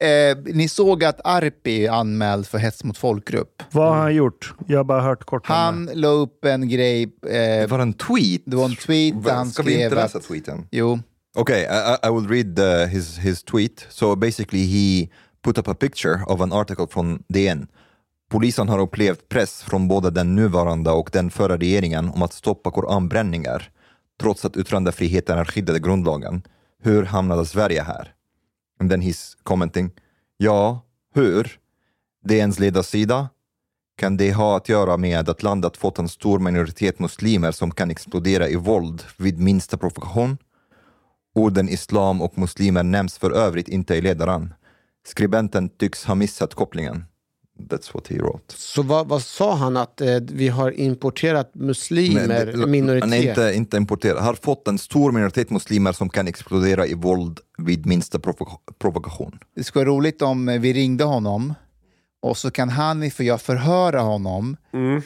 Eh, ni såg att Arpi är anmäld för hets mot folkgrupp. Vad har han gjort? Jag har bara hört kort om Han la upp en grej. Eh, Det var en tweet. det var en tweet där han Ska vi skrev inte läsa att... tweeten? Jo, Okay, I, I will read uh, his, his tweet. So basically he put up a picture of an article från DN. Polisen har upplevt press från både den nuvarande och den förra regeringen om att stoppa koranbränningar, trots att yttrandefriheten är skyddad i grundlagen. Hur hamnade Sverige här? And then he's commenting, ja, hur? DNs ledarsida? Kan det ha att göra med att landet fått en stor minoritet muslimer som kan explodera i våld vid minsta provokation? Orden islam och muslimer nämns för övrigt inte i ledaren. Skribenten tycks ha missat kopplingen. That's what he wrote. Så vad, vad sa han? Att eh, vi har importerat muslimer, Men minoritet? Nej, inte, inte importerad. Har fått en stor minoritet muslimer som kan explodera i våld vid minsta provoka- provokation. det skulle vara roligt om vi ringde honom och så kan han, för jag förhöra honom Mm.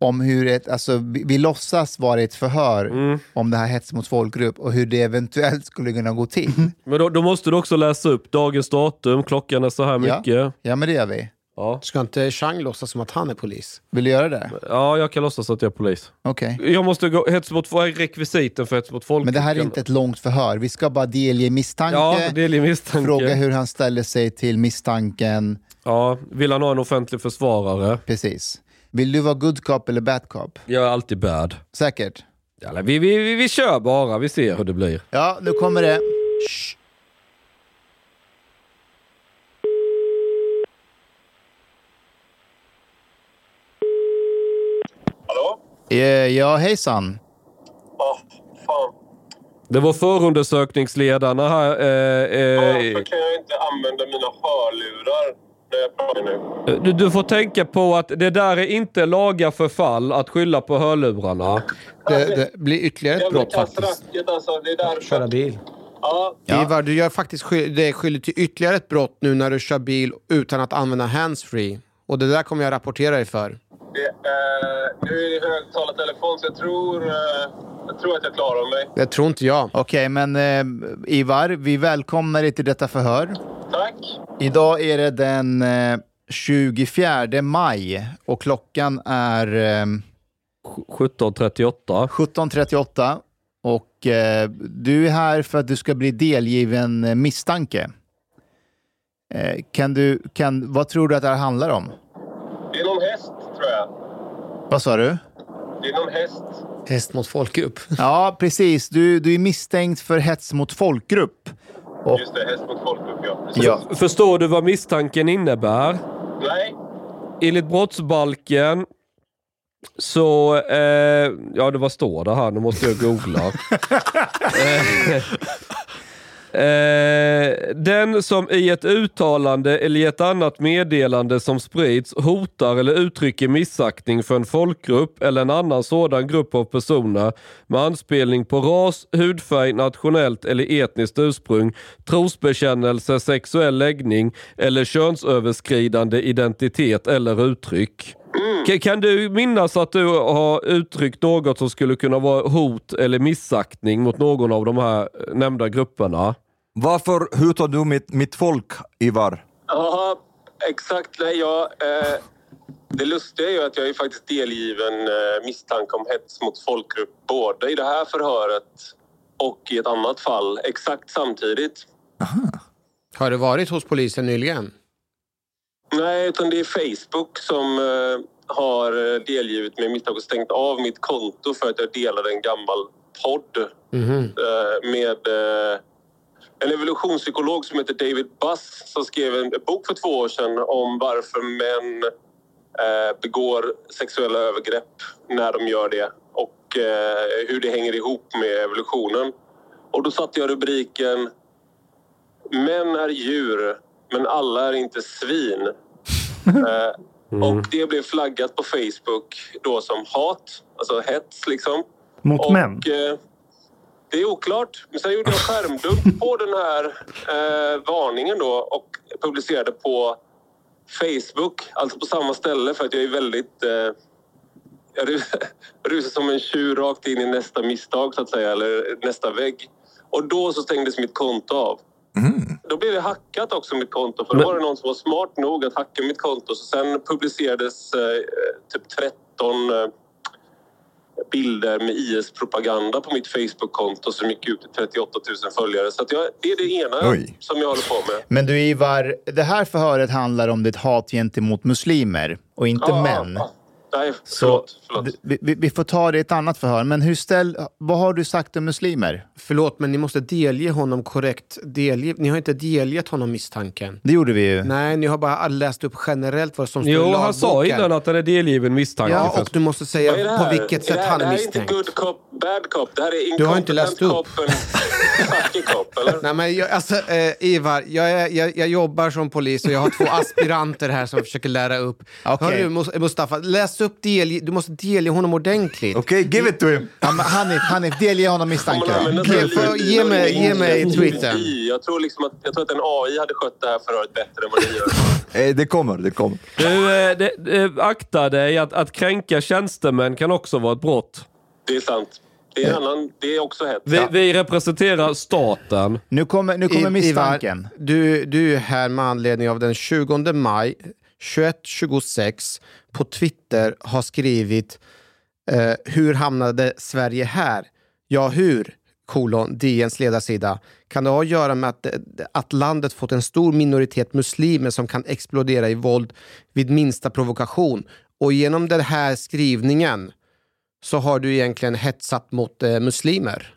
om hur ett, alltså vi, vi låtsas vara ett förhör Mm. om det här hets mot folkgrupp och hur det eventuellt skulle kunna gå till. Men då, då måste du också läsa upp dagens datum, klockan är så här Ja. mycket. Ja, men det gör vi. Ja, Ska inte Chang låtsas som att han är polis? Vill du göra det? ja jag kan låtsas att jag är polis. Okej. Jag måste gå, hets mot, vad är rekvisiten för hets mot folk? Men det här är inte ett långt förhör. Vi ska bara delge misstanke, Ja, är misstanke. fråga hur han ställer sig till misstanken. Ja, vill han ha en offentlig försvarare? Precis. Vill du vara good cop eller bad cop? Jag är alltid bad. Säkert. Jävlar, vi, vi, vi, vi kör bara, vi ser hur det blir. Ja, nu kommer det. Shh. Ja, hejsan. Ja, fan. Det var förundersökningsledarna här. Eh, eh, Varför kan jag inte använda mina hörlurar när jag pratar nu? du, du får tänka på att det där är inte laga förfall att skylla på hörlurarna. Det, det blir ytterligare ett brott faktiskt. alltså. Det är där... Köra bil. Ja. Ivar, du gör faktiskt dig skyldig till ytterligare ett brott nu när du kör bil utan att använda handsfree. Och det där kommer jag rapportera dig för. det, eh, nu är det högtalartelefon så jag tror, eh, jag tror att jag klarar mig. Det tror inte jag. Okej, men eh, Ivar, vi välkomnar dig till detta förhör. Tack. Idag är det den eh, 24 maj och klockan är eh, 1738. 17.38 och eh, du är här för att du ska bli delgiven eh, misstanke. Eh, kan du, kan, vad tror du att det här handlar om? Det är någon häst, tror jag. Vad sa du? Det är någon häst. Häst mot folkgrupp. Ja, precis. Du, du är misstänkt för hets mot folkgrupp. Och, Just det, häst mot folkgrupp, ja. Precis. ja. Förstår du vad misstanken innebär? Nej. Enligt brottsbalken så, eh, ja det vad står det här? Nu måste jag googla. eh, eh, den som i ett uttalande eller i ett annat meddelande som sprids hotar eller uttrycker missaktning för en folkgrupp eller en annan sådan grupp av personer med anspelning på ras, hudfärg, nationellt eller etniskt ursprung, trosbekännelse, sexuell läggning eller könsöverskridande identitet eller uttryck. Kan, kan du minnas att du har uttryckt något som skulle kunna vara hot eller missaktning mot någon av de här eh, nämnda grupperna? Varför hotar du mitt, mitt folk, Ivar? Ja, exakt. Nej, jag, eh, det lustiga är ju att jag är faktiskt delgiven eh, misstanke om hets mot folkgrupp både i det här förhöret och i ett annat fall exakt samtidigt. Har du varit hos polisen nyligen? Nej, utan det är Facebook som eh, har eh, delgivit mig misstag och stängt av mitt konto för att jag delade en gammal podd Mhm. eh, med, eh, en evolutionspsykolog som heter David Buss som skrev en bok för två år sedan om varför män eh, begår sexuella övergrepp när de gör det och eh, hur det hänger ihop med evolutionen. Och då satte jag rubriken Män är djur, men alla är inte svin. Eh, Och det blev flaggat på Facebook då som hat, alltså hets liksom. Mot och, män? Eh, det är oklart. Men sen gjorde jag skärmdump på den här eh, varningen då och publicerade på Facebook, alltså på samma ställe för att jag är väldigt... Eh, jag rus- rusar som en tjur rakt in i nästa misstag så att säga, eller nästa vägg. Och då så stängdes mitt konto av. Då blev det hackat också mitt konto för då var det någon som var smart nog att hacka mitt konto. Så sen publicerades eh, typ 13 eh, bilder med IS-propaganda på mitt Facebook-konto som gick ut till 38 000 följare. Så jag, det är det ena Oj. som jag håller på med. Men du Ivar, det här förhöret handlar om ditt hat gentemot muslimer och inte Ja, män. ja. Nej, Så förlåt. förlåt. vi, vi- får ta det i ett annat förhör. Men hur ställ, vad har du sagt om muslimer? Förlåt, men ni måste delge honom korrekt. Delge, ni har inte delgett honom misstanken. Det gjorde vi ju. Nej, ni har bara läst upp generellt vad som står i Jo, lagboken. han sa innan att han är delgiven misstanke. Ja, och du måste säga på vilket sätt han är Det här är misstänkt. inte good cop, bad cop. Det här är Du har inte läst incompetent upp. cop, eller? Nej, men jag, alltså, eh, Ivar, jag, är, jag, jag jobbar som polis och jag har två aspiranter här som försöker lära upp. Okej. Hörru, Mus- Mustafa, läs upp delge, du måste delge honom ordentligt. Okej, give it to him! Ja, Hanif, Hanif, delge honom får- ge mig- ge mig tweeten. Jag tror, liksom att, jag tror att en AI hade skött det här förhöret bättre än vad ni gör. Eh, det kommer, det kommer. Du, eh, det, det, akta dig, att, att kränka tjänstemän kan också vara ett brott. Det är sant. Det är, annan, det är också hett. Vi, vi representerar staten. Nu kommer, nu kommer I- misstanken. Ivar, du, du är här med anledning av den 20 maj 2126 på Twitter har skrivit eh, Hur hamnade Sverige här? Ja, hur? kolon DNs ledarsida. Kan det ha att göra med att, att landet fått en stor minoritet muslimer som kan explodera i våld vid minsta provokation? Och genom den här skrivningen så har du egentligen hetsat mot eh, muslimer.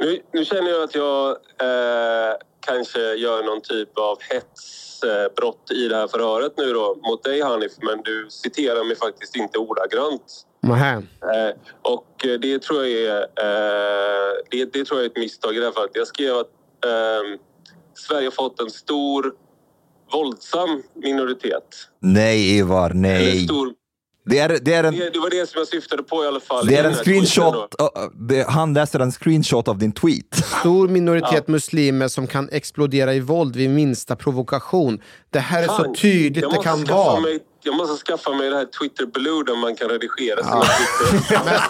Nu, nu känner jag att jag eh, kanske gör någon typ av hets hetsbrott i det här förhöret nu då mot dig Hanif, men du citerar mig faktiskt inte ordagrant. Nähä. Eh, och eh, det tror jag är, eh, det, det tror jag är ett misstag i det här fallet. Jag skrev att eh, Sverige har fått en stor våldsam minoritet. Nej, Ivar, Eller nej. stor, Det är, det är en... det, det var det som jag syftade på i alla fall. Det är en screenshot, uh, det, han läser en screenshot av din tweet. Stor minoritet muslimer som kan explodera i våld vid minsta provokation. Det här är så Fan, tydligt jag det kan vara. Mig, jag måste skaffa mig det här Twitter Blue där man kan redigera sina Twitter.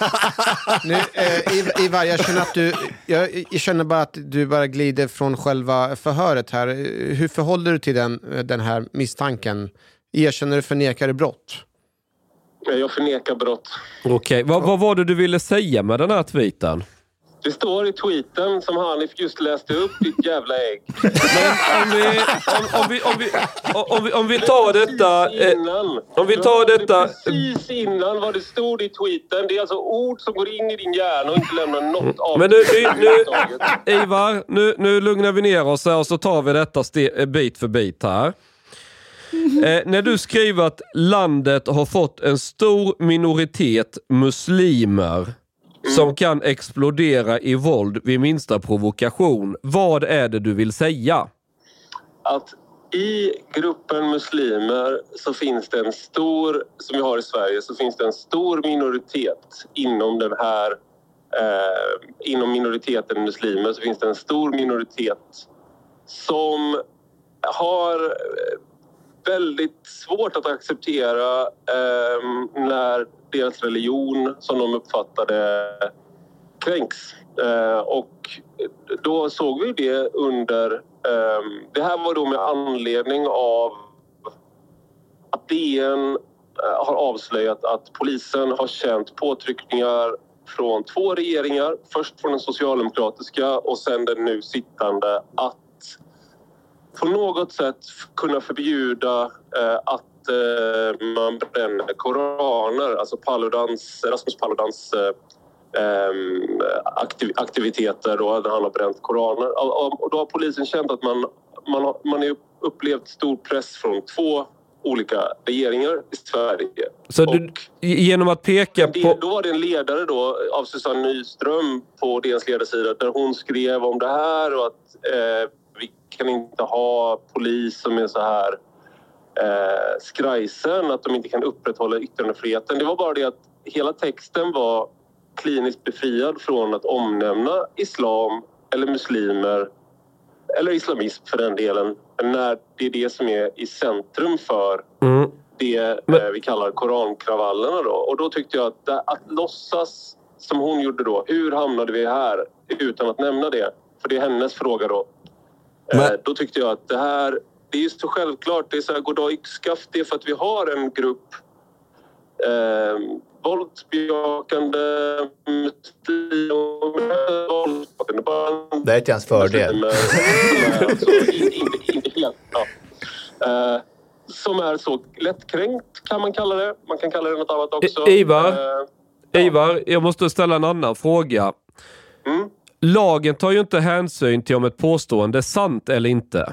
Eh, Iv- Ivar, jag känner, att du, jag, jag känner bara att du bara glider från själva förhöret här. Hur förhåller du till den, den här misstanken? Erkänner du förnekar du brott? Jag förnekar brott. Okej, vad, vad var det du ville säga med den här tweeten? Det står i tweeten som Hanif just läste upp, ditt jävla ägg. Men om vi, om, om vi, om vi, om vi, om vi tar detta... Eh, innan. om vi tar detta- Precis innan vad det stod i tweeten. Det är alltså ord som går in i din hjärna och inte lämnar något av Men nu, nu, Ivar, nu, nu lugnar vi ner oss här och så tar vi detta eh, bit för bit här. Eh, när du skriver att landet har fått en stor minoritet muslimer som kan explodera i våld vid minsta provokation. Vad är det du vill säga? att i gruppen muslimer så finns det en stor, som vi har i Sverige, så finns det en stor minoritet inom den här eh, inom minoriteten muslimer så finns det en stor minoritet som har väldigt svårt att acceptera eh, när deras religion, som de uppfattar det, kränks. Eh, och då såg vi det under... Eh, det här var då med anledning av att DN eh, har avslöjat att polisen har känt påtryckningar från två regeringar. Först från den socialdemokratiska och sen den nu sittande att på något sätt kunna förbjuda eh, att eh, man bränner koraner. Alltså Paludans, Rasmus Paludans eh, ehm, aktiv, aktiviteter då, där han har bränt koraner. Och, då har polisen känt att man, man, har, man har upplevt stor press från två olika regeringar i Sverige. Så du, genom att peka det, på... då var det en ledare då av Susanne Nyström på DNs ledarsida där hon skrev om det här och att eh, vi kan inte ha polis som är så här eh, skrajsen, att de inte kan upprätthålla yttrandefriheten. Det var bara det att hela texten var kliniskt befriad från att omnämna islam eller muslimer eller islamism för den delen när det är det som är i centrum för Mm. det Men- eh, vi kallar korankravallerna då. Och då tyckte jag att, att låtsas som hon gjorde då. Hur hamnade vi här utan att nämna det? För det är hennes fråga då. Eh, Men- då tyckte jag att det här, det är ju så självklart. Det är så här goddag yxskaft. Det är för att vi har en grupp eh, våldsbejakande Det är inte ens fördel. alltså, inte, inte, helt, ja. Eh, som är så lättkränkt kan man kalla det. Man kan kalla det något annat också. Ivar? Eh, Ivar, jag måste ställa en annan fråga. mm. Lagen tar ju inte hänsyn till om ett påstående är sant eller inte.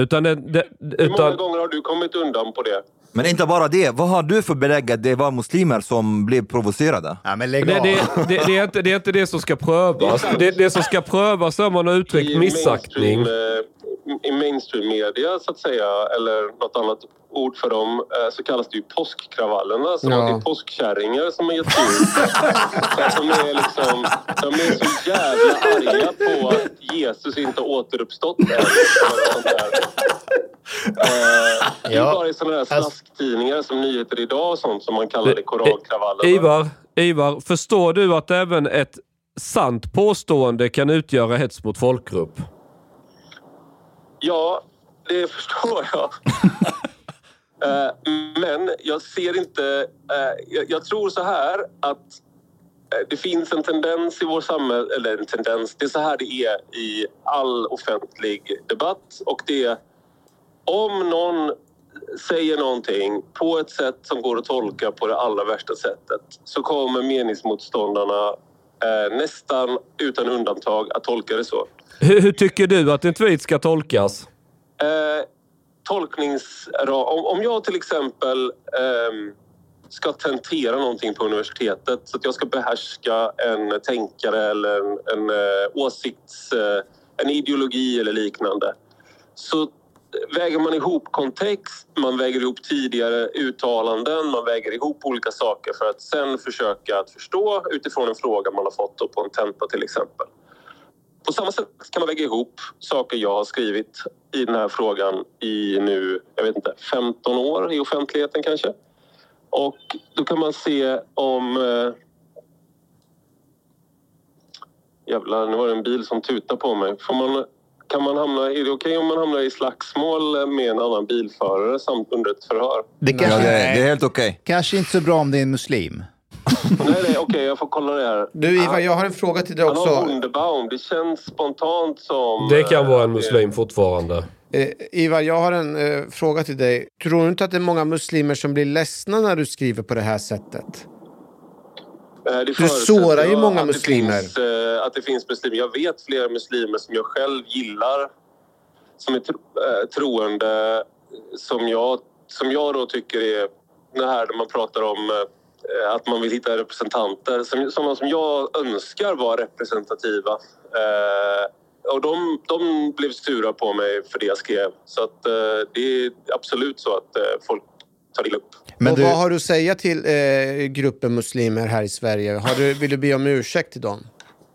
Utan, det, det, Hur många utan gånger har du kommit undan på det? Men inte bara det, vad har du för belägg att det var muslimer som blev provocerade? Ja, men lägg det, av. det, det, det, är inte, det är inte det som ska prövas. Det, det som ska prövas är om man har uttryckt I missaktning. mainstream, eh, I mainstream-media, så att säga, eller något annat ord för dem, eh, så kallas det ju påskkravallerna. Som Ja. det är påskkärringar som har gett ut. Så de, är liksom, de är så jävla arga på att Jesus inte återuppstått än. Eh, Det Ja. bara i sådana där Alltså- slasktidningar som Nyheter Idag och sånt som man kallar det korankravallerna. Ivar, Ivar, förstår du att även ett sant påstående kan utgöra hets mot folkgrupp? Ja, det förstår jag. Eh, Men jag ser inte... eh, jag- tror så här att det finns en tendens i vår samhälle, eller en tendens, det är så här det är i all offentlig debatt och det är om någon säger någonting på ett sätt som går att tolka på det allra värsta sättet så kommer meningsmotståndarna eh, nästan utan undantag att tolka det så. Hur, hur tycker du att en tweet ska tolkas? Eh, tolkningsra... Om, om jag till exempel ehm, ska tentera någonting på universitetet så att jag ska behärska en tänkare eller en, en eh, åsikts... Eh, en ideologi eller liknande så väger man ihop kontext, man väger ihop tidigare uttalanden, man väger ihop olika saker för att sen försöka att förstå utifrån en fråga man har fått på en tenta till exempel. På samma sätt kan man väga ihop saker jag har skrivit i den här frågan i nu, jag vet inte, 15 år i offentligheten kanske. Och då kan man se om... Eh, jävlar, nu var det en bil som tutade på mig. Får man, kan man hamna, är det okej om man hamnar i slagsmål med en annan bilförare samt under ett förhör? Det Ja, kanske, det, är- det är helt okej. kanske inte så bra om det är en muslim. Nej, nej, okej, jag får kolla det här. Du Ivar, jag har en fråga till dig Han har också. Wunderbaum. Det känns spontant som... Det kan vara en eh, muslim fortfarande. Eh, Ivar, jag har en eh, fråga till dig. Tror du inte att det är många muslimer som blir ledsna när du skriver på det här sättet? Eh, Du sårar ju många att muslimer. Finns, eh, att det finns muslimer. Jag vet flera muslimer som jag själv gillar som är tro, eh, troende som jag, som jag då tycker är det här när man pratar om att man vill hitta representanter som, sådana som jag önskar vara representativa. Och de, de blev sura på mig för det jag skrev. Så att, det är absolut så att folk tar illa upp. Men och du, vad har du att säga till eh, gruppen muslimer här i Sverige? Har du, vill du be om ursäkt till dem?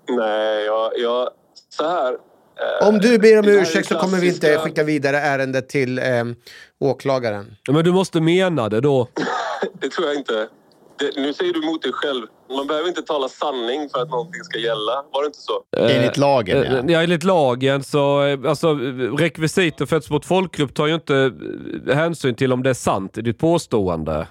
Nej, jag, jag, så här. eh, Om du ber om ursäkt så kommer vi inte klassiska- skicka vidare ärendet till eh, åklagaren. Men du måste mena det då. Det tror jag inte. Det, nu säger du emot dig själv. Man behöver inte tala sanning för att någonting ska gälla. Var det inte så? enligt lagen, Eh, ja. Ja, enligt lagen så, eh, alltså rekvisiter för hets mot folkgrupp tar ju inte eh, hänsyn till om det är sant i ditt påstående.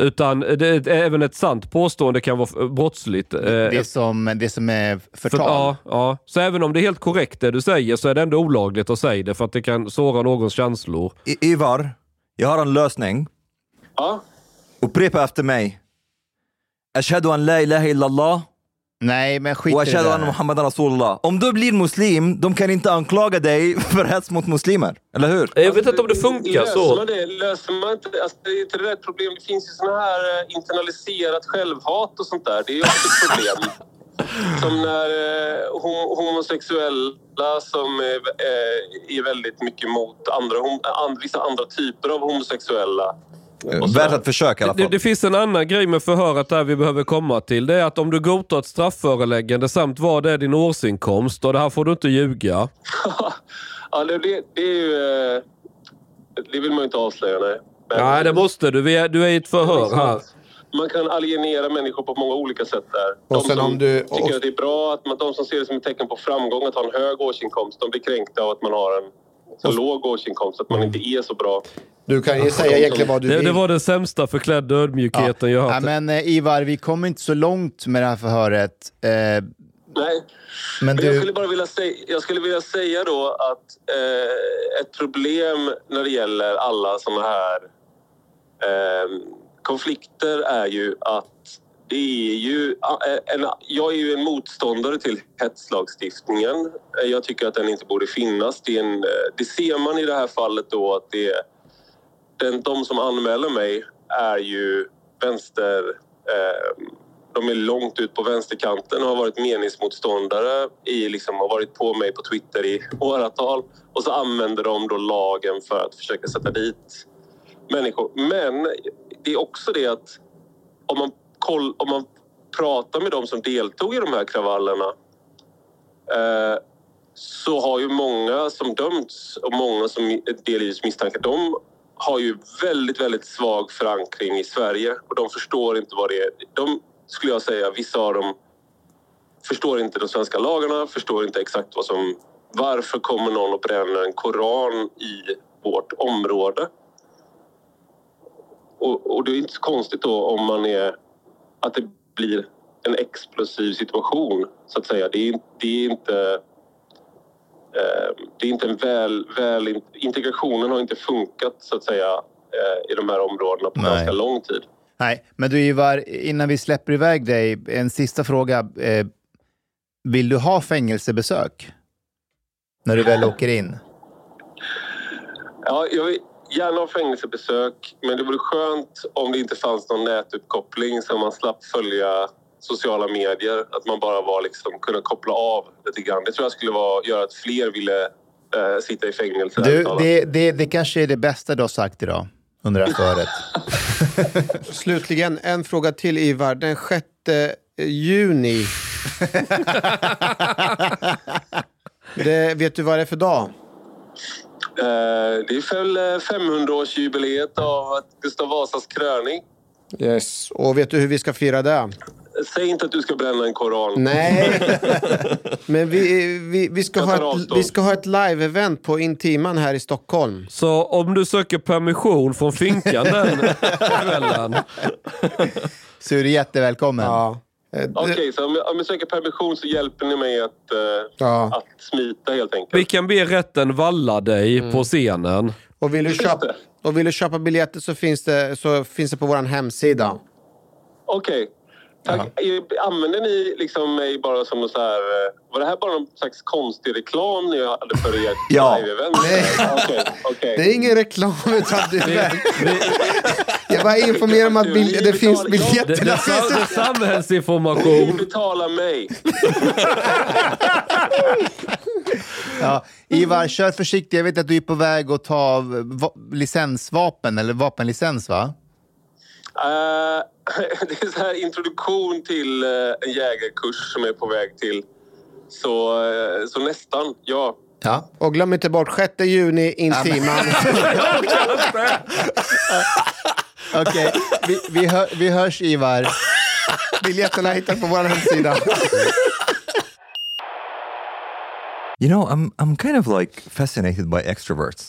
Utan det, även ett sant påstående kan vara brottsligt. eh, Det som, det som är för, förtal. ja, ja. Så även om det är helt korrekt det du säger så är det ändå olagligt att säga det för att det kan såra någons känslor. I- Ivar, jag har en lösning. Ja. Upprepa efter mig. Ashhadu an la ilaha illallah Nej, men skit och i det ashhadu anna muhammadan rasulullah. Om du blir muslim, de kan inte anklaga dig för hets mot muslimer. Eller hur? Jag vet inte om det funkar löser så. Man det, löser man inte, alltså, det är inte det där ett problem. Det finns ju såna här eh, internaliserat självhat och sånt där. Det är ju också ett problem. Som när eh, hom- homosexuella som är, eh, är väldigt mycket mot andra, hom, and, vissa andra typer av homosexuella. Så- Värt att försöka i alla Det, fall. det finns en annan grej med förhöret där vi behöver komma till. Det är att om du godtar ett strafföreläggande samt vad det är din årsinkomst och det här får du inte ljuga. ja, det, det, det är ju... eh, Det vill man ju inte avslöja, nej. Men- Nej, det måste du. Vi är, du är i ett förhör här. Man kan alienera människor på många olika sätt där. Och de sen som om du- tycker och- att det är bra, att man, de som ser det som ett tecken på framgång att ha en hög årsinkomst, de blir kränkta av att man har en så låg årsinkomst, att man inte är så bra. Du kan ju säga egentligen vad du Det, vill. det var den sämsta förklädda ödmjukheten jag har Ja, hört. men eh, Ivar, vi kommer inte så långt med det här förhöret. Eh, Nej, men Men jag du... skulle bara vilja säga, jag skulle vilja säga då att eh, ett problem när det gäller alla såna här eh, konflikter är ju att det är ju... eh, En, jag är ju en motståndare till hetslagstiftningen. Eh, Jag tycker att den inte borde finnas. Det, är en, det ser man i det här fallet då att det är, den, de som anmäler mig är ju vänster... Eh, de är långt ut på vänsterkanten och har varit meningsmotståndare i, liksom, har varit på mig på Twitter i åratal. Och så använder de då lagen för att försöka sätta dit människor. Men det är också det att om man, koll, om man pratar med de som deltog i de här kravallerna eh, så har ju många som dömts och många som delgivits misstankar de ju väldigt, väldigt svag förankring i Sverige och de förstår inte vad det är. De, skulle jag säga, vissa av dem förstår inte de svenska lagarna, förstår inte exakt vad som... Varför kommer någon och bränner en koran i vårt område? Och, och det är inte så konstigt då om man är... Att det blir en explosiv situation, så att säga. Det är, det är inte... Eh, det är inte en väl, väl... Integrationen har inte funkat, så att säga, eh, i de här områdena på Nej. ganska lång tid. Nej, men du Ivar, innan vi släpper iväg dig, en sista fråga. Eh, vill du ha fängelsebesök? När du väl åker in? Ja, jag vill gärna ha fängelsebesök, men det vore skönt om det inte fanns någon nätuppkoppling så man slapp följa sociala medier. Att man bara var liksom, kunde koppla av lite grann. Det tror jag skulle vara, göra att fler ville eh, sitta i fängelse. Du, det, det, det kanske är det bästa du har sagt idag under det här förhöret. Slutligen, en fråga till Ivar. Den 6 juni. det, vet du vad det är för dag? Eh, det är väl eh, 500-årsjubileet av att Gustav Vasas kröning. Yes. Och vet du hur vi ska fira det? Säg inte att du ska bränna en koran. Nej, men vi, vi, vi, ska ha ett, vi ska ha ett live-event på Intiman här i Stockholm. Så om du söker permission från finkan den kvällen. Så är du jättevälkommen. Ja. Eh, Okej, så om jag, om jag söker permission så hjälper ni mig att, eh, Ja. att smita helt enkelt. Vi kan be rätten valla dig på scenen. Och vill, du köpa, och vill du köpa biljetter så finns det, så finns det på vår hemsida. Okej. Tack. Använder ni liksom mig bara som så här... eh, Var det här bara någon slags konstig reklam ni hade för ert Ja. live-event? Nej. Okej, okej. Det är ingen reklam utan det är. Jag bara informerar om att bil, det finns Det, biljetter. det, det, är Ni samhällsinformation. betalar mig. Ja. Ivar, kör försiktigt. Jag vet att du är på väg att ta va- licensvapen, eller vapenlicens va? Eh, det är så här introduktion till eh, en jägarkurs som är på väg till. Så, eh, så nästan, ja. Ja. Och glöm inte bort 6 juni, Intiman. Okej, vi, vi, hör, vi hörs Ivar. Biljetterna hittar på vår hemsida. You know, I'm I'm kind of like fascinated by extroverts.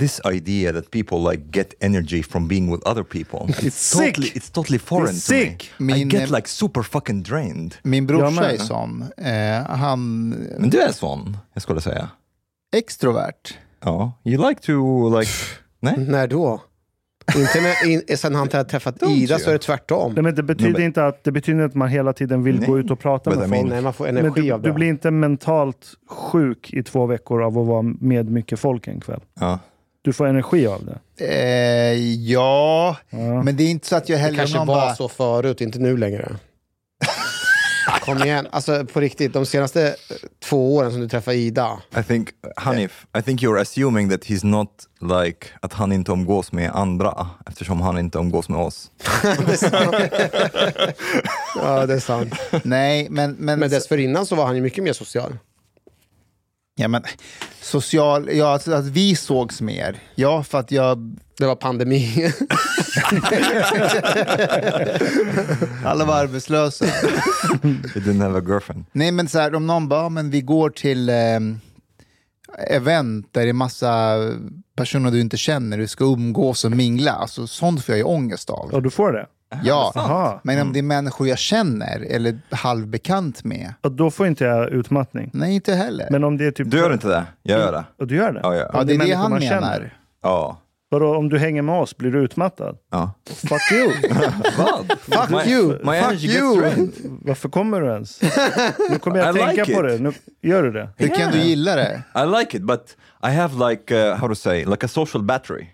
This idea that people like get energy from being with other people, it's, sick. totally, it's totally foreign It's to me. sick. I Min, get eh, like super fucking drained. Min brorsa är sån. Eh, han Men du är sån, jag skulle säga. extrovert. Ja, you like to like... Nej? När då? Inte när, in, sen han träffat Don't Ida you? så är det tvärtom. Nej, men det betyder No, but- inte att det betyder att man hela tiden vill Nej. gå ut och prata But med I mean- folk. Nej, man får Men energi du, av det. du blir inte mentalt sjuk i två veckor av att vara med mycket folk en kväll. Ja. Du får energi av det. Eh, ja, Ja. men det är inte så att jag Det heller kanske någon var bara... så förut, inte nu längre. Kom igen, alltså på riktigt, de senaste eh, två åren som du träffade Ida. I think, Hanif, I think you're assuming that he's not like att han inte umgås med andra eftersom han inte umgås med oss. det ja, det är sant. Nej, men... Men, Men dessförinnan så var han ju mycket mer social. Ja, men social... Ja, alltså att vi sågs mer. Ja, för att jag... Det var pandemi. Alla var arbetslösa. He didn't have a girlfriend. Nej, men så här, om någon bara, "Ja, men vi går till eh, event där det är massa personer du inte känner, du ska umgås och mingla. Alltså, sånt får jag ju ångest av. Och du får det? Ja, Aha. men om det är människor jag känner eller halvbekant med, Och då får inte jag utmattning. nej inte heller. Men om det är typ... Du gör inte det? Jag gör det. Och du gör det? Ja, ja. ja, Om det är det människor han man menar. känner. Ja. Vadå, om du hänger med oss, blir du utmattad? ja. Fuck you! Vad? Fuck My- you! My Fuck energy you! Varför kommer du ens? Nu kommer jag I tänka like på it. det. Nu, gör du det? Hur kan du gilla det? I like it, but I have like uh, how to say like a social battery.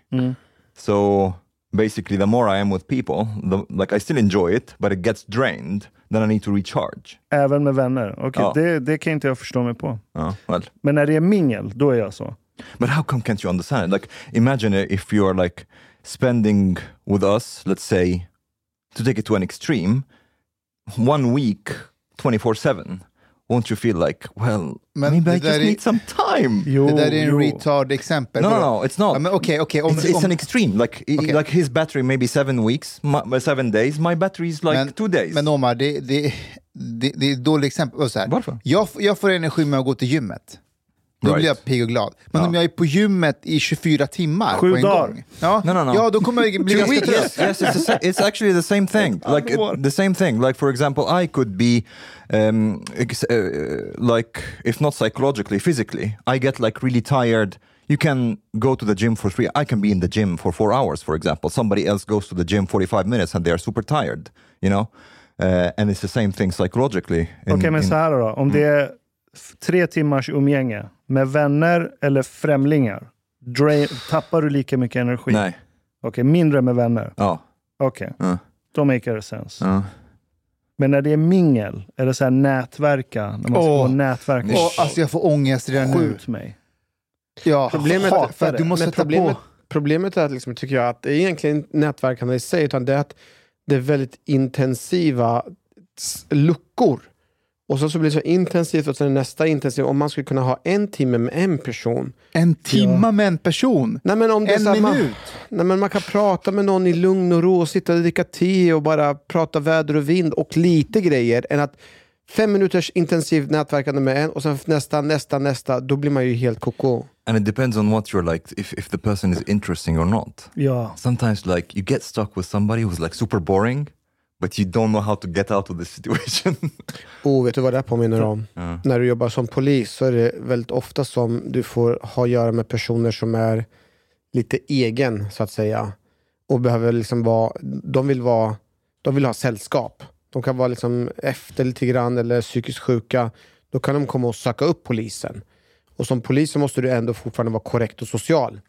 So basically, the more I am with people, the, like I still enjoy it, but it gets drained. Then I need to recharge. Även med vänner? Okej, Ja. det, det kan inte jag förstå mig på. Uh, well, Men när det är mingel, då är jag så. but how come can't you understand? Like, imagine if you are like spending with us, let's say, to take it to an extreme, one week, twenty four seven. Won't you feel like, well, Men maybe I det just är- need some time? Jo, Det där är en retard exempel. No, no, no, it's not. Ja, men okej, okej, om- it's, it's om- an extreme. Like, Okay. like his battery maybe seven weeks, my, seven days. My battery is like men, two days. Men Omar, det, det, det, det är ett dåligt exempel. Så här, Varför? Jag, jag får energi med att gå till gymmet. Då Right. blir jag pigg och glad. Men Ja. om jag är på gymmet i 24 timmar Sju på en dagar. gång. Ja, No, no, no. ja, då kommer jag bli ganska trött. Yes, yes, it's, the it's actually the same thing. Like it- the same thing. Like for example, I could be um, ex- uh, like if not psychologically, physically, I get like really tired. You can go to the gym for three. I can be in the gym for four hours, for example. Somebody else goes to the gym forty-five minutes and they are super tired. You know, uh, and it's the same thing psychologically. Okej, men in- så här då. Om det är tre timmars umgänge med vänner eller främlingar, drain, tappar du lika mycket energi? Nej. Okej, mindre med vänner. Ja. Okej, Ja. då make it sense. Ja. Men när det är mingel, det så här nätverka, när man ska Åh. gå nätverka. Åh, alltså jag får ångest redan nu. Skjut mig. Jag Problemet- hatar det. Du måste Men sätta problemet, på. problemet är att liksom, tycker jag att det är egentligen inte nätverkande i sig, utan det är att det är väldigt intensiva s- luckor. Och så, så blir det så intensivt och sen nästa intensiv. Om man skulle kunna ha en timme med en person. En timma med en person. Nej, men om det är En så här, man, minut. nej, men man kan prata med någon i lugn och ro och sitta och dricka te och bara prata väder och vind och lite grejer. Än att fem minuters intensivt nätverkande med en och sen nästa, nästa, nästa. Då blir man ju helt koko. And it depends on what you're like, if, if the person is interesting or not. Ja. sometimes like you get stuck with somebody who's like super boring but you don't know how to get out of the situation Oh, vet du vad det här påminner om? Ja. När du jobbar som polis så är det väldigt ofta som du får ha att göra med personer som är lite egen, så att säga. Och behöver liksom vara, de vill vara, de vill ha sällskap. De kan vara liksom efter lite grann eller psykiskt sjuka. Då kan de komma och söka upp polisen. Och som polis så måste du ändå fortfarande vara korrekt och social.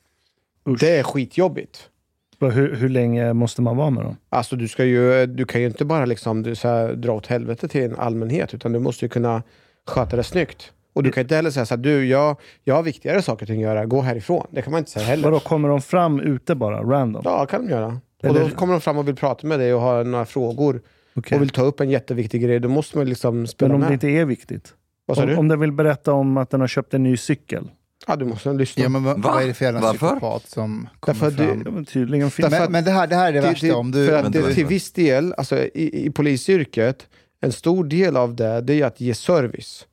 Usch. Det är skitjobbigt. Hur, hur länge måste man vara med dem? Alltså du, ska ju, du kan ju inte bara liksom, du, så här, dra åt helvete till en allmänhet, utan du måste ju kunna sköta det snyggt. Och du kan inte heller säga så här, du, jag, jag har viktigare saker att göra, gå härifrån. Det kan man inte säga heller. Vadå, kommer de fram ute bara, random? Ja, kan de göra. Och Eller- då kommer de fram och vill prata med dig och ha några frågor Okej. och vill ta upp en jätteviktig grej. Då måste man liksom spela Men om med. det inte är viktigt? Vad sa Om, du? om den vill berätta om att den har köpt en ny cykel. Ja, du måste lyssna. Ja, men vad, Va? vad är det för jävla Varför? psykopat som kommer Därför att du- fram? Ja, men tydligen finns Därför Men, men det, här, det här är det Till- värsta. till- Om du, för att det, till viss del, alltså i, i polisyrket, en stor del av det, det är att ge service.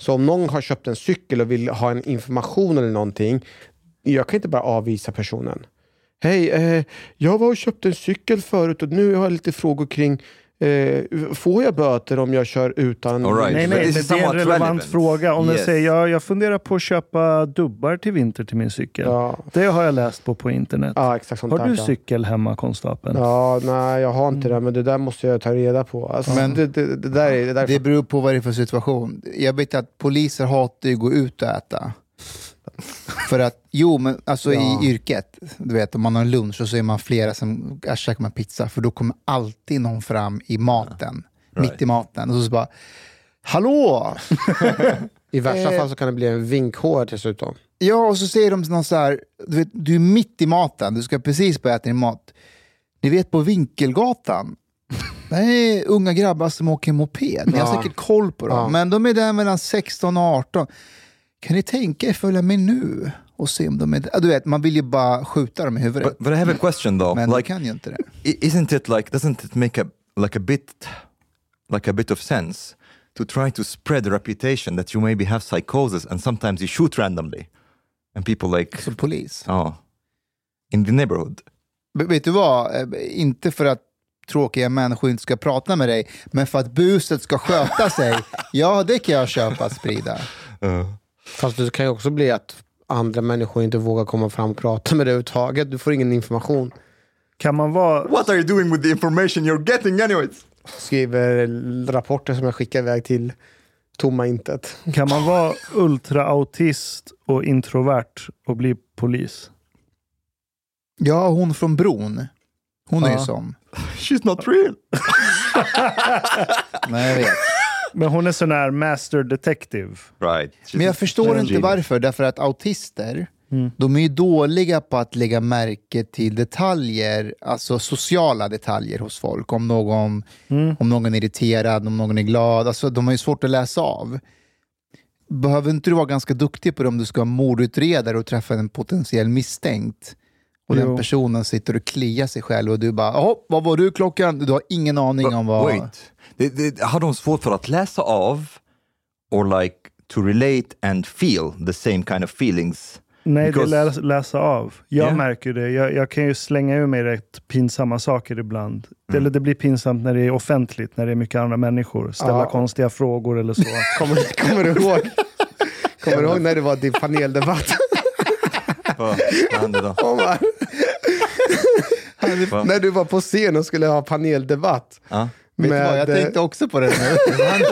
Så om någon har köpt en cykel och vill ha en information eller någonting, jag kan inte bara avvisa personen. Hej, eh, jag var och köpte en cykel förut och nu har jag lite frågor kring eh, får jag böter om jag kör utan... Right. Nej, nej, det är en relevant relevant. fråga. Om Yes. säger jag, jag funderar på att köpa dubbar till vinter till min cykel. Ja, Det har jag läst på på internet. ja exakt sånt har du cykel hemma, konstapeln? Ja, nej jag har inte det, men det där måste jag ta reda på. Alltså, Men- det, det, det där är... Det där är det beror på vad det är för situation. Jag vet att poliser hatar att gå ut och äta. För att, jo men alltså Ja. i yrket, du vet om man har lunch och så är man flera som käkar man pizza, för då kommer alltid någon fram i maten, mitt i maten. Och så, så bara, hallå! I värsta Eh. fall så kan det bli en vinkhår dessutom. Ja, och så säger de någon så här, du, vet, du är mitt i maten, du ska precis börja äta din mat. Ni vet på Vinkelgatan, det är unga grabbar som åker moped. Ni har Ja. säkert koll på dem, Ja. men de är där mellan 16 och 18. Kan ni tänka er följa med nu och se om de är där? Du vet, man vill ju bara skjuta dem i huvudet. But, but I have a question though. men de like, kan ju inte det. isn't it like doesn't it make a like a bit like a bit of sense to try to spread the reputation that you maybe have psychosis and sometimes you shoot randomly and people like Som polis. oh in the neighborhood B- vet du vad? Eh, Inte för att tråkiga människor inte ska prata med dig, men för att buset ska sköta sig. Ja, det kan jag köpa att sprida. Fast det kan ju också bli att andra människor inte vågar komma fram och prata med dig överhuvudtaget. Du får ingen information. Kan man vara... what are you doing with the information you're getting anyways Skriver rapporter som jag skickar iväg till tomma intet. Kan man vara ultraautist och introvert och bli polis? Ja, hon från bron. Hon är ju Ja. sån. she's not real Nej, jag vet. Men hon är sån här master detective. right Men jag förstår inte varför. Därför att autister, de är ju dåliga på att lägga märke till detaljer, alltså sociala detaljer hos folk. Om någon, om någon är irriterad, om någon är glad. Alltså, de har ju svårt att läsa av. Behöver inte du vara ganska duktig på det om du ska vara mordutredare och träffa en potentiell misstänkt? Och den Jo. personen sitter och kliar sig själv och du bara, "Jaha, vad var du klockan? Du har ingen aning om vad... wait det, det, har de svårt för att läsa av or like to relate and feel the same kind of feelings Nej, Because- det är läs, läsa av. Jag Yeah. märker det. Jag, jag kan ju slänga ur mig rätt pinsamma saker ibland. Det, eller det blir pinsamt när det är offentligt, när det är mycket andra människor. Ställa Ja. konstiga frågor eller så. Kommer, kommer du ihåg? Kommer du ihåg när det var din paneldebatt? vad hände då Omar? När du var på scen och skulle ha paneldebatt. Ja. Vet du vad, jag med, eh, tänkte också på det nu.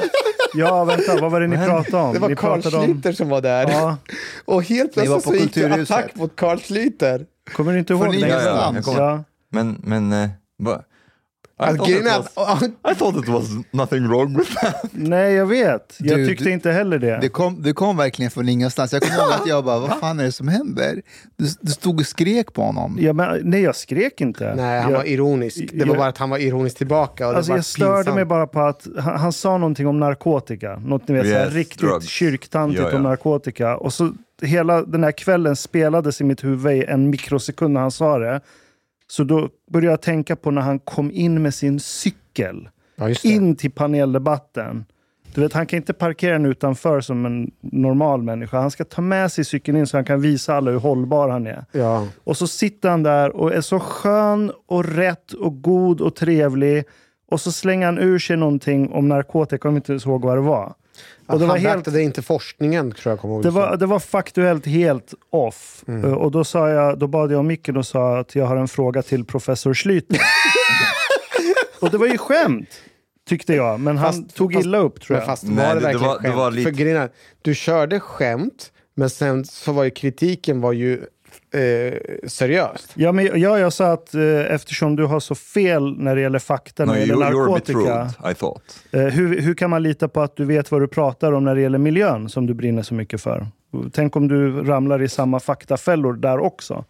Ja, vänta, vad var det ni pratade om? Det var ni Carl pratade om... Schlyter som var där. Ja, Och helt plötsligt på så gick det attack mot Carl Schlyter. kommer du inte Från ihåg det? ingenstans. Ja, ja. Ja. Men, men, eh, va? I, thought it was, att- I thought it was nothing wrong with that. Nej, jag vet. Jag Du- tyckte du- inte heller det. Det kom, det kom verkligen från ingenstans. Jag kommer ihåg att jag bara, vad fan är det som händer? Du, du stod och skrek på honom. Ja, men, nej, jag skrek inte. Nej, han jag, var ironisk. Det var jag- bara att han var ironisk tillbaka. Och Alltså det var jag störde pinsamt. mig bara på att han, han sa någonting om narkotika. Något ni vet, här, Yes, riktigt drugs. kyrktantigt Ja, ja. om narkotika. Och så hela den här kvällen spelades i mitt huvud i en mikrosekund när han sa det. Så då började jag tänka på när han kom in med sin cykel. Ja. In till paneldebatten. Du vet, han kan inte parkera den utanför som en normal människa. Han ska ta med sig cykeln in så han kan visa alla hur hållbar han är. Ja. Och så sitter han där och är så skön och rätt och god och trevlig. Och så slänger han ur sig någonting om narkotika, jag kommer inte ihåg vad det var. Och det han var, helt, beaktade inte forskningen, tror jag kommer ihåg. det, var, det var faktuellt helt off. Mm. Uh, Och då, sa jag, då bad jag om micken och sa att jag har en fråga till professor Schlyter. och det var ju skämt, tyckte jag. Men han Fast- tog fast- illa upp tror jag. fast Nej, var det det- det verkligen var- det skämt? var lite- För grejen är, du körde skämt, men sen så var ju kritiken var ju eh, seriöst. Ja, men, ja, jag sa att eh, eftersom du har så fel när det gäller fakta, No, när det gäller narkotika. thought. Eh, hur, hur kan man lita på att du vet vad du pratar om när det gäller miljön som du brinner så mycket för? Tänk om du ramlar i samma faktafällor där också.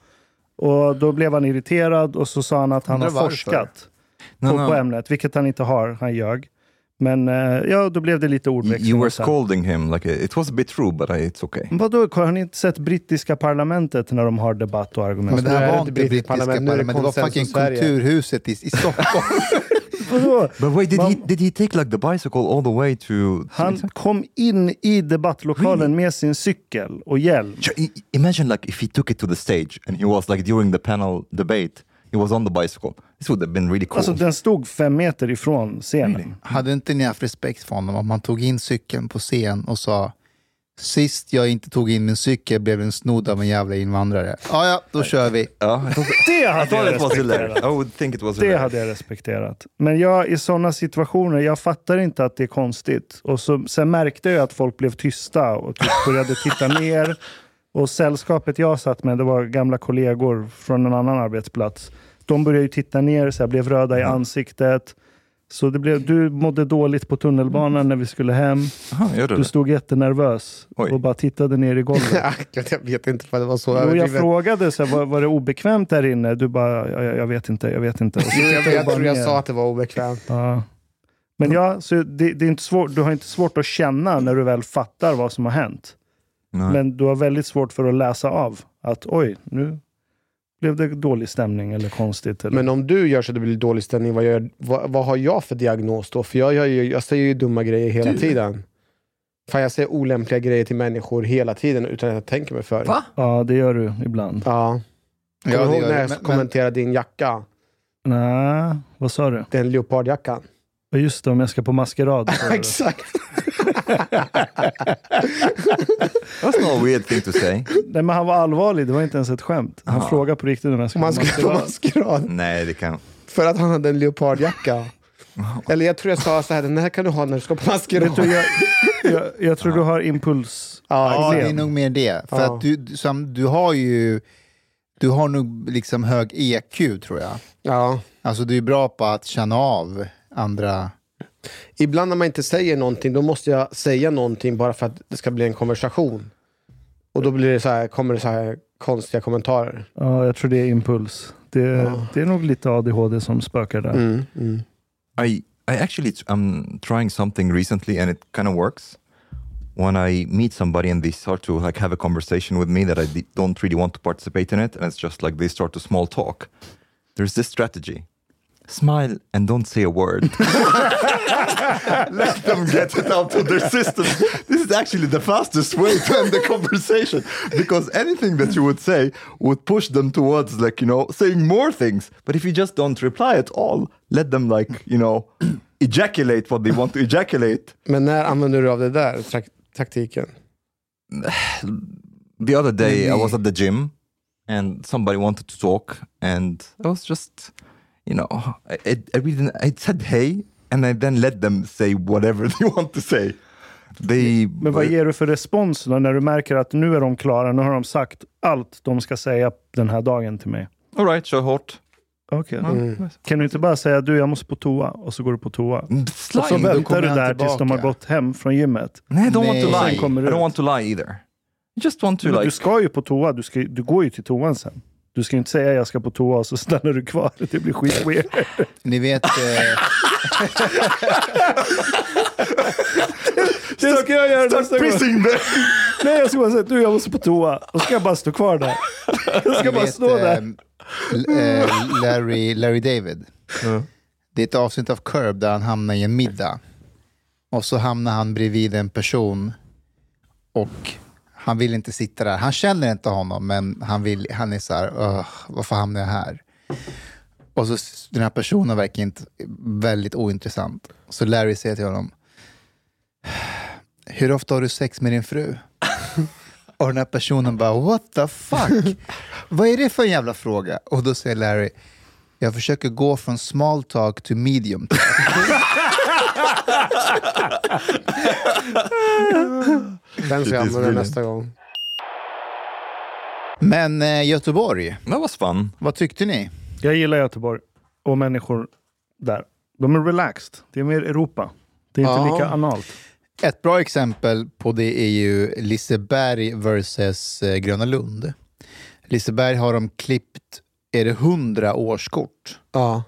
Och då blev han irriterad och så sa han att han har forskat No, på, no. på ämnet, vilket han inte har. Han ljög. Men eh, ja, då blev det lite ordväxling. you were scolding him like it was a bit true, but it's okay. Vadå, har ni inte sett brittiska parlamentet när de har debatt och argument? Men det här det var inte brittiska parlament, nu är det parlament, det var fucking. Kulturhuset i, i Stockholm. But wait, did he Man- did he take like the bicycle all the way to? Han kom in i debattlokalen med sin cykel och hjälm. Imagine like if he took it to the stage and he was like during the panel debate, he was on the bicycle. This would have been really cool. Alltså den stod fem meter ifrån scenen. Hade inte ni haft respekt för honom om han tog in cykeln på scen och sa Sist jag inte tog in min cykel blev den snodd av en jävla invandrare. Ja, ja, då kör vi. Thought, Det hade jag respekterat. I would think it was Det hade jag respekterat. Men jag, i sådana situationer, jag fattar inte att det är konstigt. Och så, sen märkte jag att folk blev tysta och typ började titta ner. Och sällskapet jag satt med, det var gamla kollegor från en annan arbetsplats. De började ju titta ner, så jag blev röda i ansiktet. Så det blev, du mådde dåligt på tunnelbanan när vi skulle hem. Aha, Du det? stod jättenervös Oj. och bara tittade ner i golvet. jag vet inte för det var så Jo, jag frågade, så här, var, var det obekvämt där inne? Du bara, jag, jag vet inte, jag vet inte. Och så Jo, jag, jag tror jag ner. sa att det var obekvämt. Ja. Men ja, så det, det är inte svårt, du har inte svårt att känna när du väl fattar vad som har hänt. Nej. Men du har väldigt svårt för att läsa av att oj, nu blev det dålig stämning eller konstigt. Eller... Men om du gör så att det blir dålig stämning, vad, gör, vad, vad har jag för diagnos då? För jag, ju, jag säger ju dumma grejer hela tiden. Fan, jag säger olämpliga grejer till människor hela tiden utan att jag tänker mig för. Va? Ja, det gör du ibland. Ja. Kommer Ja, du ihåg när jag Men- men- kommenterade din jacka? Nej, vad sa du? Den leopardjackan. Ja, Just det, om jag ska på maskerad. Exakt. That's not a weird thing to say. Nej, men han var allvarlig, det var inte ens ett skämt. Han frågade på riktigt om jag ska Man på ska på maskerad. Nej, det kan... För att han hade en leopardjacka. Eller jag tror jag sa så här, den här kan du ha när du ska på maskerad. Jag, jag, jag tror du har impuls. Ja, det är nog mer det. För Ja. att du, du- som, du har ju du har nog liksom hög EQ tror jag. ja. Alltså du är bra på att känna av andra. Ibland när man inte säger någonting, då måste jag säga någonting bara för att det ska bli en konversation. Och då blir det så här, kommer det så här konstiga kommentarer. Ja, jag tror det är impuls. Det, Ja. det är nog lite ADHD som spökar där. Mm, mm. I I actually I'm trying something recently and it kind of works. When I meet somebody and they start to like have a conversation with me that I don't really want to participate in it, and it's just like they start to small talk. There's this strategy: smile and don't say a word. Let them get it out of their system. This is actually the fastest way to end the conversation because anything that you would say would push them towards like you know saying more things. But if you just don't reply at all, let them like you know ejaculate what they want to ejaculate. Men när använder du av det där trak- taktiken? The other day, I was at the gym and somebody wanted to talk, and I was just, you know, I, I, really, I said hey, and I then let them say whatever they want to say. They, Men vad ger du för respons då när du märker att nu är de klara, nu har de sagt allt de ska säga den här dagen till mig? all right, kör hårt. Okej. Mm. Kan du inte bara säga du, jag måste på toa och så går du på toa? Och så Slime. då väntar kommer du där tills de har gått hem från gymmet. Nej, I don't want to lie. I don't want to lie either. I just want to like... Du ska ju på toa, du, ska, du går ju till toan sen. Du ska ju inte säga jag ska på toa och så stannar du kvar. Det blir skitweird. Ni vet, eh, Det ska jag göra nästa gång. Nej, jag ska bara säga du jag måste på toa. Och så ska jag bara stå kvar där. Jag ska ni bara vet stå där. eh, L- eh, Larry, Larry David. Det är ett avsnitt av Curb där han hamnar i en middag. Och så hamnar han bredvid en person och han vill inte sitta där. Han känner inte honom, men han, vill, han är så här, varför hamnar jag här? Och så den här personen verkar inte väldigt ointressant. Så Larry säger till honom, hur ofta har du sex med din fru? Och den här personen bara, what the fuck? Vad är det för en jävla fråga? Och då säger Larry, jag försöker gå från small talk to medium talk. Den ska jag använda nästa gång. Men eh, Göteborg, That was fun. vad tyckte ni? Jag gillar Göteborg och människor där. De är relaxed. Det är mer Europa. Det är inte Ja. lika analt. Ett bra exempel på det är ju Liseberg versus eh, Gröna Lund. Liseberg har de klippt, är det 100 årskort? Ja.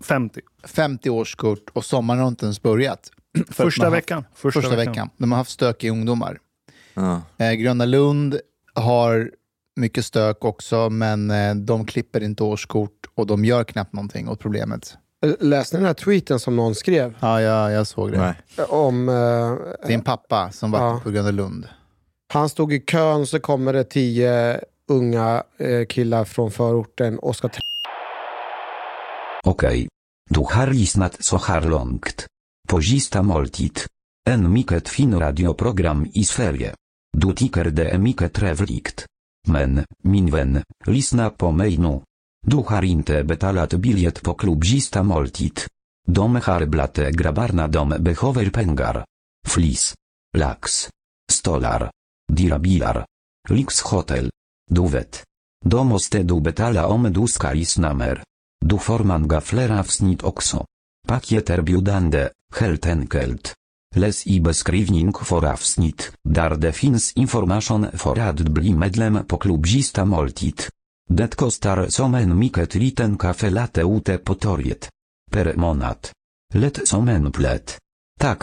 50. 50 årskort och sommaren har inte ens börjat. För Första har- veckan. Första, Första, veckan. De har haft stökiga ungdomar. Ja. Eh, Gröna Lund har mycket stök också, men eh, de klipper inte årskort och de gör knappt någonting åt problemet. Läste ni den här tweeten som någon skrev? Ja, ja jag såg det. Nej. Om, eh, Det är en pappa som var Ja. på Gröna Lund. han stod i kön så kommer det tio unga eh, killar från förorten och ska Okej. Du har lyssnat så här långt. På sista måltid. En mycket fin radioprogram i Sverige. Du tycker det är mycket trevligt. Men, min vän, lyssna på mig nu. Du har inte betalat biljett på klubb sista måltid. De har dom grabbarna de behöver pengar. Flis. Lax. Stolar. Dirabilar. Lyxhotel. Du vet. Då måste du betala om du ska lyssna mer. Du får många fler avsnitt också. Paket erbjudande, helt enkelt. Läs i beskrivning för avsnitt, där det finns information för att bli medlem på klubb Sista måltid. Det kostar som en mycket liten kaffe latte ute på torget. Per månad. Lätt som en plätt. Tack,